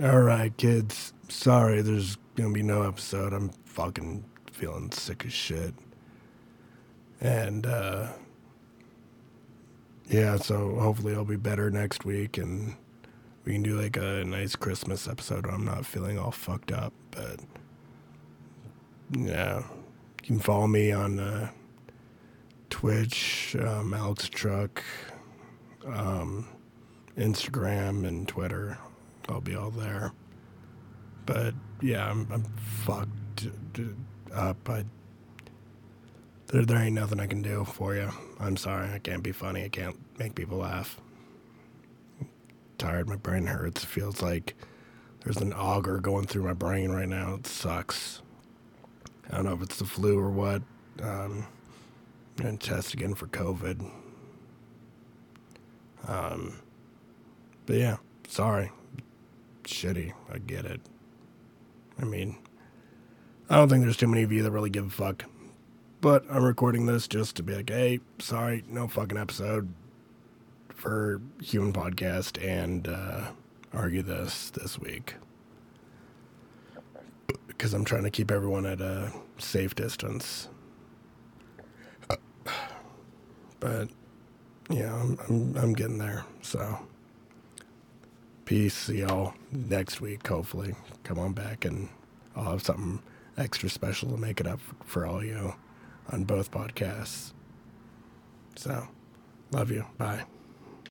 All right, kids. Sorry, there's gonna be no episode. I'm fucking feeling sick as shit. And uh yeah, so hopefully I'll be better next week and we can do like a nice Christmas episode where I'm not feeling all fucked up, but yeah. You can follow me on uh Twitch, um, Alex Truck, um, Instagram, and Twitter. I'll be all there. But yeah, I'm, I'm fucked up. I, there, there ain't nothing I can do for you. I'm sorry. I can't be funny. I can't make people laugh. I'm tired. My brain hurts. It feels like there's an auger going through my brain right now. It sucks. I don't know if it's the flu or what. Um, I'm going to test again for COVID. Um, but yeah, sorry shitty. I get it. I mean, I don't think there's too many of you that really give a fuck. But I'm recording this just to be like, hey, sorry, no fucking episode for Human Podcast and uh, argue this this week. Because I'm trying to keep everyone at a safe distance. But, yeah, I'm, I'm, I'm getting there, so See y'all next week, hopefully. Come on back and I'll have something extra special to make it up for all you on both podcasts. So, love you. Bye.